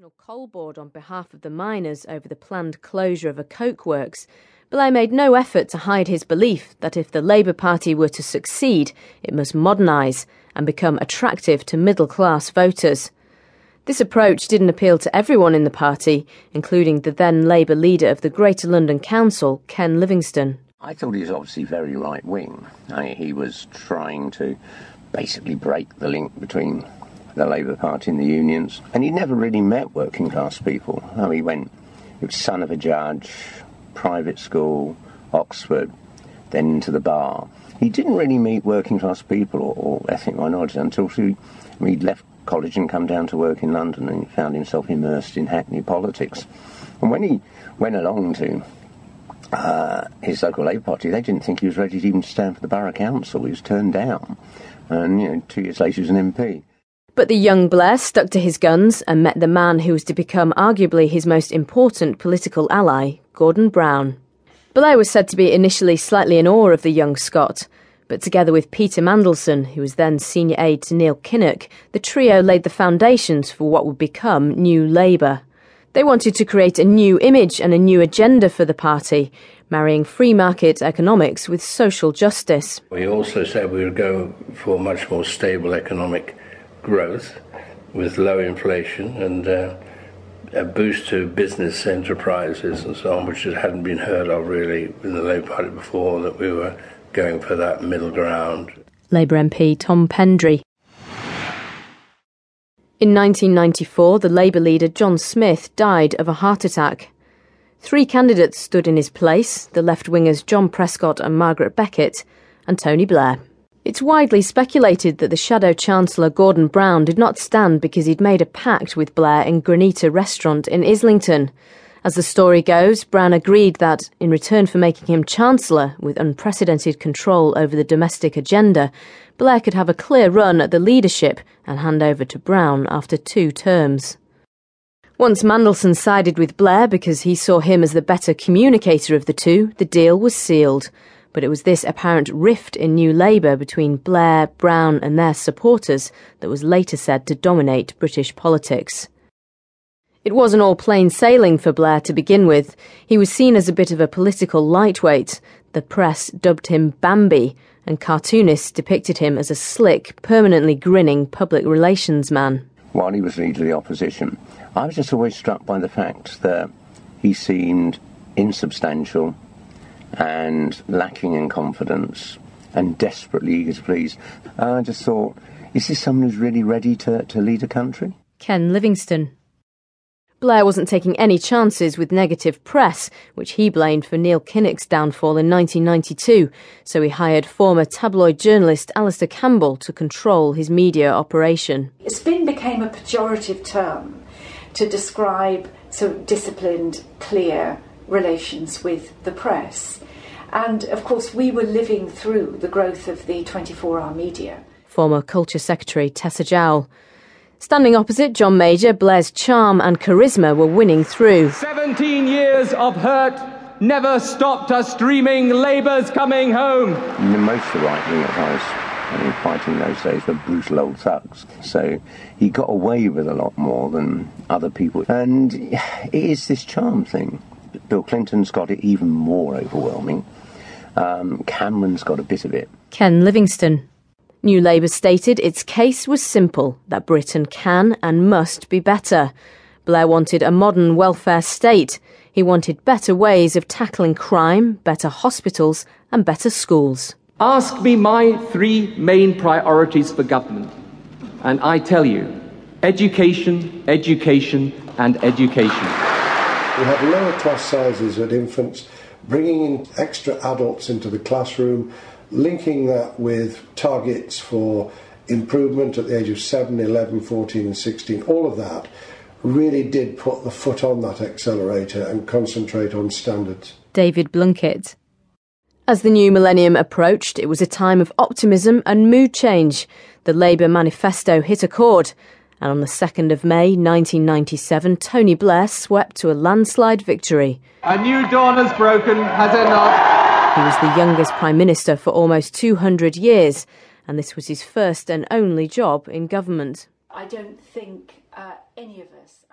National Coal Board on behalf of the miners over the planned closure of a coke works, Blair made no effort to hide his belief that if the Labour Party were to succeed, it must modernise and become attractive to middle class voters. This approach didn't appeal to everyone in the party, including the then Labour leader of the Greater London Council, Ken Livingstone. I thought he was obviously very right wing. he was trying to basically break the link between the Labour Party and the unions, and he never really met working class people. He went, he was son of a judge, private school, Oxford, then into the bar. He didn't really meet working class people or, or ethnic minorities until he, he'd left college and come down to work in London and he found himself immersed in Hackney politics. And when he went along to uh, his local Labour Party, they didn't think he was ready to even stand for the borough council. He was turned down. And, you know, two years later he was an MP. But the young Blair stuck to his guns and met the man who was to become arguably his most important political ally, Gordon Brown. Blair was said to be initially slightly in awe of the young Scot, but together with Peter Mandelson, who was then senior aide to Neil Kinnock, the trio laid the foundations for what would become New Labour. They wanted to create a new image and a new agenda for the party, marrying free market economics with social justice. We also said we would go for much more stable economic growth with low inflation and uh, a boost to business enterprises and so on, which hadn't been heard of really in the Labour Party before, that we were going for that middle ground. Labour MP Tom Pendry. In 1994, the Labour leader John Smith died of a heart attack. Three candidates stood in his place the left wingers John Prescott and Margaret Beckett, and Tony Blair. It's widely speculated that the Shadow Chancellor Gordon Brown did not stand because he'd made a pact with Blair in Granita Restaurant in Islington. As the story goes, Brown agreed that, in return for making him Chancellor with unprecedented control over the domestic agenda, Blair could have a clear run at the leadership and hand over to Brown after two terms. Once Mandelson sided with Blair because he saw him as the better communicator of the two, the deal was sealed. But it was this apparent rift in New Labour between Blair, Brown, and their supporters that was later said to dominate British politics. It wasn't all plain sailing for Blair to begin with. He was seen as a bit of a political lightweight. The press dubbed him Bambi, and cartoonists depicted him as a slick, permanently grinning public relations man. While he was leader of the opposition, I was just always struck by the fact that he seemed insubstantial and lacking in confidence and desperately eager to please. I just thought, is this someone who's really ready to, to lead a country? Ken Livingstone. Blair wasn't taking any chances with negative press, which he blamed for Neil Kinnock's downfall in 1992, so he hired former tabloid journalist Alastair Campbell to control his media operation. Spin became a pejorative term to describe sort of disciplined, clear relations with the press. And of course, we were living through the growth of the 24 hour media. Former Culture Secretary Tessa Jowell. Standing opposite John Major, Blair's charm and charisma were winning through. 17 years of hurt never stopped us dreaming Labour's coming home. Most of the right wing advice I mean, fighting those days were brutal old thugs. So he got away with a lot more than other people. And it is this charm thing. Bill Clinton's got it even more overwhelming. Um, Cameron's got a bit of it. Ken Livingstone. New Labour stated its case was simple that Britain can and must be better. Blair wanted a modern welfare state. He wanted better ways of tackling crime, better hospitals, and better schools. Ask me my three main priorities for government, and I tell you education, education, and education. We have lower class sizes at infants, bringing in extra adults into the classroom linking that with targets for improvement at the age of 7, 11, 14, and 16, all of that really did put the foot on that accelerator and concentrate on standards. David Blunkett. As the new millennium approached, it was a time of optimism and mood change. The Labour manifesto hit a chord, and on the 2nd of May 1997, Tony Blair swept to a landslide victory. A new dawn has broken, has it not? He was the youngest Prime Minister for almost 200 years, and this was his first and only job in government. I don't think uh, any of us